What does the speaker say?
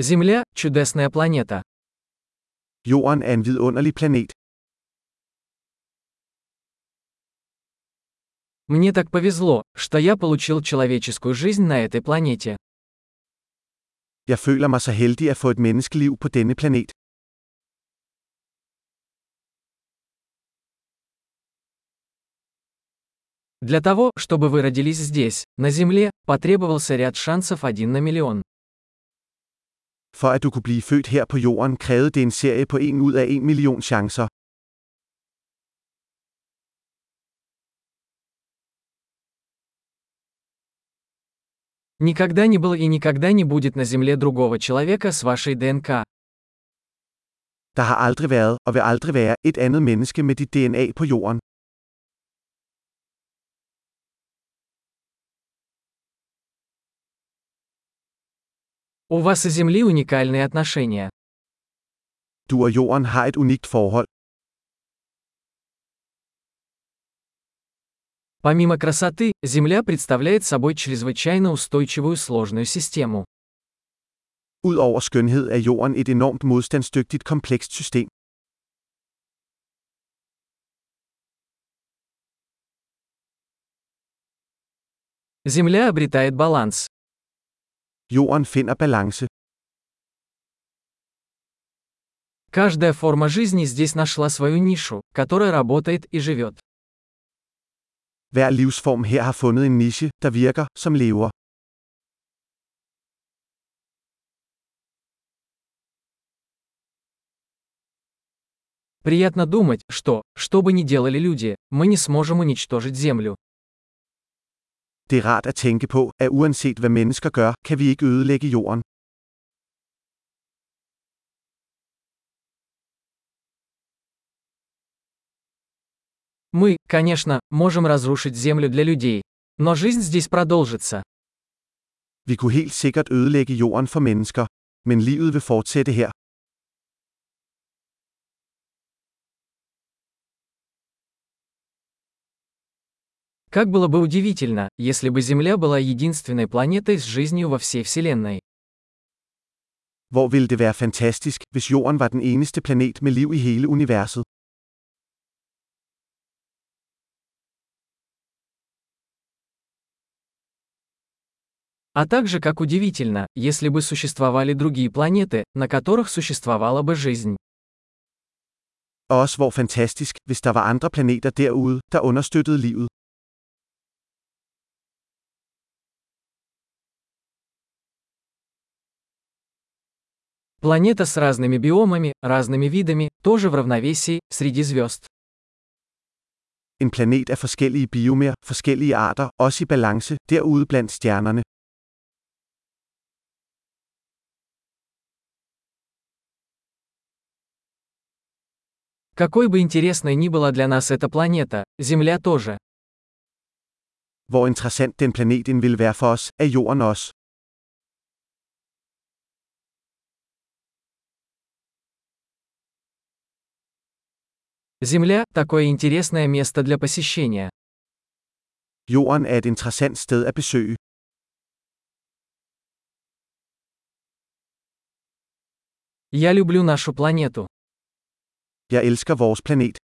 Земля – чудесная планета. Jorden er en vidunderlig planet. Мне так повезло, что я получил человеческую жизнь на этой планете. Jeg føler mig så heldig at få et menneskeliv på denne planet. Для того, чтобы вы родились здесь, на Земле, потребовался ряд шансов один на миллион. For at du kunne blive født her på jorden, krævede det en serie på 1 ud af 1 million chancer. Никогда не было и никогда не будет на Земле другого человека с вашей ДНК. Der har aldrig været, og vil aldrig være, et andet menneske med dit DNA på jorden. У вас и Земли уникальные отношения. Du og jorden har et unikt forhold. Помимо красоты, Земля представляет собой чрезвычайно устойчивую сложную систему. Udover skønhed er jorden et enormt modstandsdygtigt komplekst system. Земля обретает баланс. Jorden finder balance. Каждая форма жизни здесь нашла свою нишу, которая работает и живет. Hver livsform her har fundet en niche, der virker, som lever. Приятно думать, что, что бы ни делали люди, мы не сможем уничтожить Землю. Det er rart at tænke på, at uanset hvad mennesker gør, kan vi ikke ødelægge jorden. Мы, конечно, можем разрушить Землю для людей. Но жизнь здесь продолжится. Vi kunne helt sikkert ødelægge jorden for mennesker. Men livet vil fortsætte her. Как было бы удивительно, если бы Земля была единственной планетой с жизнью во всей Вселенной. Hvor ville det være fantastisk, hvis jorden var den eneste planet med liv i hele universet. А также как удивительно, если бы существовали другие планеты, на которых существовала бы жизнь. Og også hvor fantastisk, hvis der var andre planeter derude, der understøttede livet. Планета с разными биомами, разными видами, тоже в равновесии, среди звезд. En planet af forskellige biomer, forskellige arter, også i balance, derude blandt stjernerne. Какой бы интересной ни была для нас эта планета, Земля тоже. Hvor interessant den planet end vil være for os, er jorden også. Земля – такое интересное место для посещения. Jorden er et interessant sted at besøge. Я люблю нашу планету. Jeg elsker vores planet.